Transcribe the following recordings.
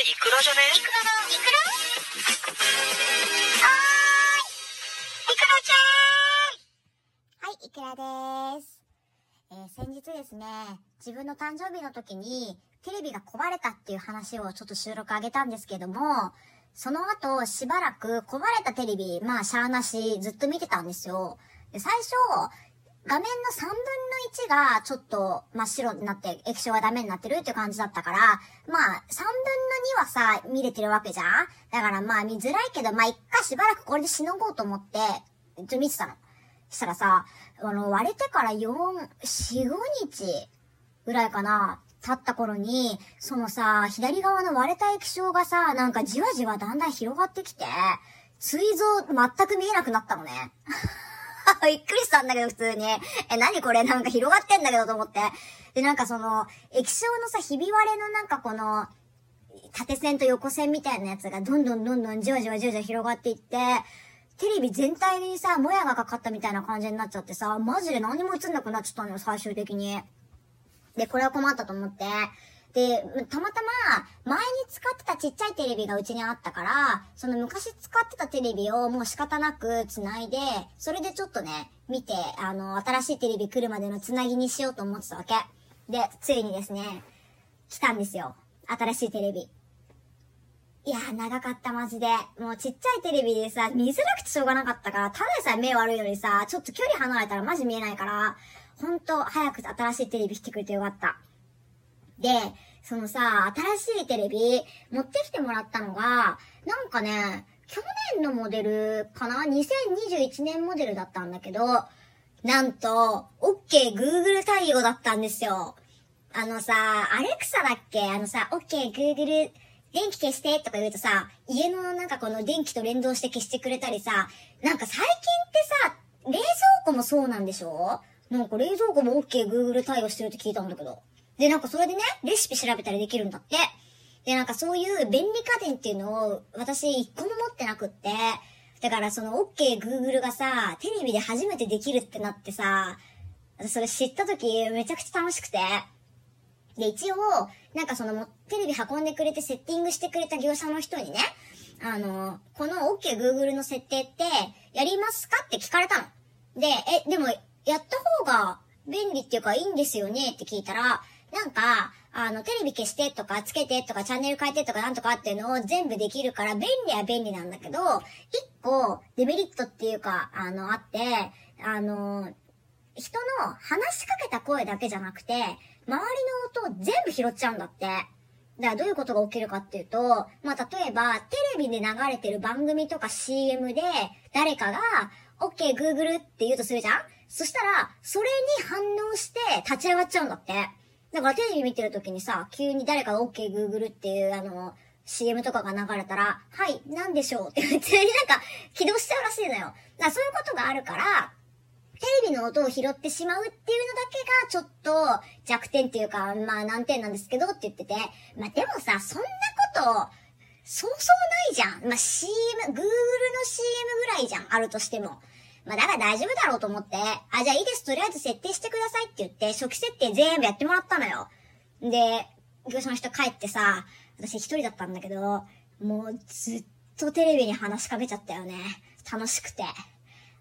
イクラじゃね？イクラの、イクラはーい、イクラちゃーんはい、イクラです。えー先日ですね、自分の誕生日の時にテレビが壊れたっていう話をちょっと収録上げたんですけども、その後しばらく壊れたテレビ、まあシャーなしずっと見てたんですよ。で、最初、画面の3分の1がちょっと真っ白になって液晶がダメになってるっていう感じだったから、まあ3分の2はさ、見れてるわけじゃんだからまあ見づらいけど、まあ一回しばらくこれでしのごうと思って、ずっと見てたの。したらさ、あの、割れてから4、4、5日ぐらいかな、経った頃に、そのさ、左側の割れた液晶がさ、なんかじわじわだんだん広がってきて、膵臓全く見えなくなったのね。びっくりしたんだけど、普通に。え、何これ？なんか広がってんだけどと思って。で、なんかその、液晶のさ、ひび割れのなんかこの、縦線と横線みたいなやつがどんどんどんどんじわじわじわじわ広がっていって、テレビ全体にさ、もやがかかったみたいな感じになっちゃってさ、マジで何も映んなくなっちゃったのよ、最終的に。で、これは困ったと思って。で、たまたま、前に使ってたちっちゃいテレビがうちにあったから、その昔使ってたテレビをもう仕方なく繋いで、それでちょっとね、見て、あの、新しいテレビ来るまでの繋ぎにしようと思ってたわけ。で、ついにですね、来たんですよ。新しいテレビ。いやー、長かった、マジで。もうちっちゃいテレビでさ、見づらくてしょうがなかったから、ただでさえ目悪いのにさ、ちょっと距離離れたらマジ見えないから、ほんと、早く新しいテレビ来てくれてよかった。で、そのさ、新しいテレビ持ってきてもらったのが、なんかね、去年のモデルかな ?2021 年モデルだったんだけど、なんと、OK Google 対応だったんですよ。あのさ、アレクサだっけ？あのさ、OK Google 電気消してとか言うとさ、家のなんかこの電気と連動して消してくれたりさ、なんか最近ってさ、冷蔵庫もそうなんでしょ？なんか冷蔵庫も OK Google 対応してるって聞いたんだけど。で、なんかそれでね、レシピ調べたりできるんだって。で、なんかそういう便利家電っていうのを私一個も持ってなくって、だからその OK Google がさ、テレビで初めてできるってなってさ、私それ知った時めちゃくちゃ楽しくて。で、一応、なんかその、テレビ運んでくれてセッティングしてくれた業者の人にね、あの、この OK Google の設定って、やりますかって聞かれたの。で、え、でも、やった方が便利っていうかいいんですよねって聞いたら、なんか、あの、テレビ消してとか、つけてとか、チャンネル変えてとかなんとかっていうのを全部できるから、便利は便利なんだけど、一個、デメリットっていうか、あの、あって、あの、人の話しかけた声だけじゃなくて、周りの音を全部拾っちゃうんだって。だからどういうことが起きるかっていうと、まあ、例えば、テレビで流れてる番組とか CM で、誰かが、OK, Google って言うとするじゃん？そしたら、それに反応して立ち上がっちゃうんだって。だかテレビ見てる時にさ、急に誰かが OK, Google っていうあの、CM とかが流れたら、はい、なんでしょう？って普通になんか起動しちゃうらしいのよ。だからそういうことがあるから、テレビの音を拾ってしまうっていうのだけがちょっと弱点っていうか、まあ難点なんですけどって言ってて、まあでもさ、そんなこと、そうそうないじゃん。まあ CM、Google の CM ぐらいじゃん、あるとしても。まあだから大丈夫だろうと思って、あ、じゃあいいです、とりあえず設定してくださいって言って、初期設定全部やってもらったのよ。で、業者の人帰ってさ、私一人だったんだけど、もうずっとテレビに話しかけちゃったよね。楽しくて。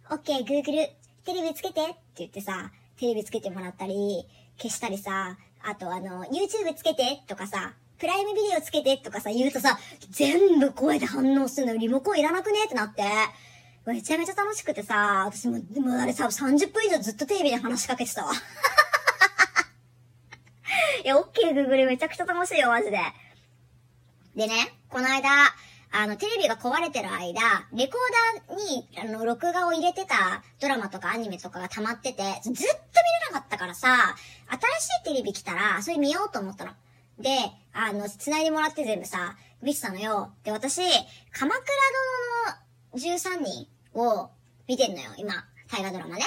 OK, Google、テレビつけてって言ってさ、テレビつけてもらったり、消したりさ、あとあの、YouTube つけてとかさ、プライムビデオつけてとかさ、言うとさ、全部声で反応するの。リモコンいらなくねってなって。めちゃめちゃ楽しくてさ、私も、でもあれさ、30分以上ずっとテレビに話しかけてたわ。いや、OK Google めちゃくちゃ楽しいよ、マジで。でね、この間、あの、テレビが壊れてる間、レコーダーに、あの、録画を入れてたドラマとかアニメとかが溜まってて、ずっと見れなかったからさ、新しいテレビ来たら、それ見ようと思ったの。で、あの、繋いでもらって全部さ、見てたのよ。で、私、鎌倉殿の13人を見てんのよ、今。大河ドラマね。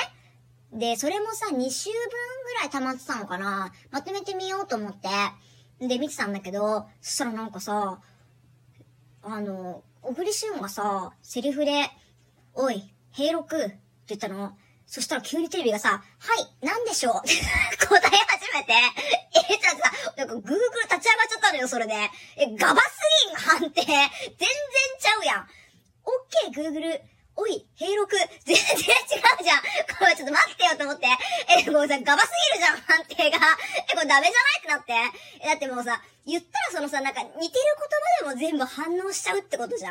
で、それもさ、2週分ぐらい溜まってたのかなまとめてみようと思って。で、見てたんだけど、そしたらなんかさ、あの、小栗旬がさ、セリフで、おい、平六って言ったの。そしたら急にテレビがさ、はい、なんでしょう？って答え始めて、え、ちょっとさ、なんか Google 立ち上がっちゃったのよ、それで。え、ガバスリン判定、全然ちゃうやん。OK, Google. おい、平六、全然違うじゃん。これちょっと待ってよと思って。え、もうさ、ガバすぎるじゃん、判定が。え、これダメじゃないってなって。え、だってもうさ、言ったらそのさ、なんか似てる言葉でも全部反応しちゃうってことじゃ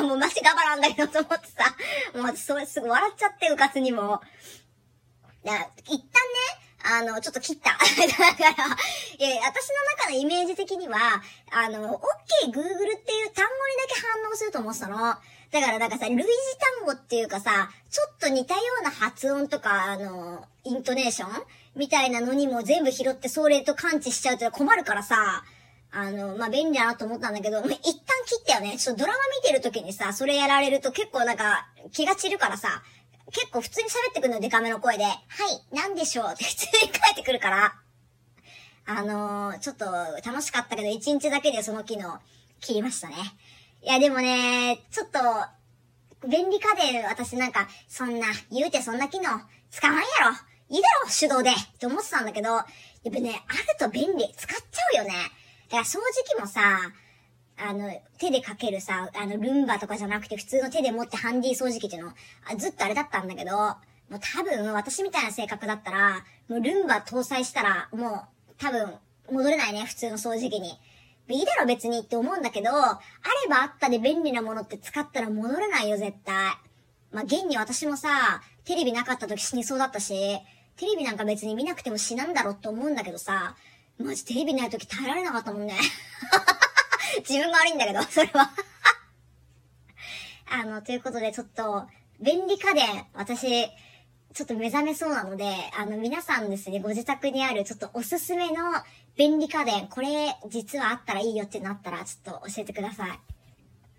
ん もうマジガバなんだけどと思ってさ。もうそれすぐ笑っちゃって、うかつにも。だから、一旦ね、あの、ちょっと切った。だから、え、私の中のイメージ的には、あの、OK Google っていうけ反応すると思ってたの？だからなんかさ、類似単語っていうかさ、ちょっと似たような発音とか、あの、イントネーション？みたいなのにも全部拾ってそれと感知しちゃうと困るからさ、あの、まあ、便利だなと思ったんだけど、一旦切ったよね。ちょっとドラマ見てる時にさ、それやられると結構なんか気が散るからさ、結構普通に喋ってくるのデカめの声で、はい、なんでしょう？って普通に帰ってくるから、あのー、ちょっと楽しかったけど、一日だけでその機能切りましたね。いや、でもね、ちょっと、便利家電、私なんか、そんな、言うてそんな機能、使わんやろ。いいだろ、手動で。って思ってたんだけど、やっぱね、あると便利。使っちゃうよね。だから掃除機もさ、あの、手でかけるさ、あの、ルンバとかじゃなくて普通の手で持ってハンディ掃除機っていうの、あずっとあれだったんだけど、もう多分私みたいな性格だったら、もうルンバ搭載したら、もう多分戻れないね、普通の掃除機に。いいだろ別にって思うんだけど、あればあったで便利なものって使ったら戻れないよ絶対。まあ、現に私もさ、テレビなかった時死にそうだったし、テレビなんか別に見なくても死なんだろって思うんだけどさ、マジテレビない時耐えられなかったもんね。自分が悪いんだけど、それは あの、ということでちょっと、便利家電、私、ちょっと目覚めそうなので、あの、皆さんですね、ご自宅にあるちょっとおすすめの便利家電、これ実はあったらいいよってなったら、ちょっと教えてください。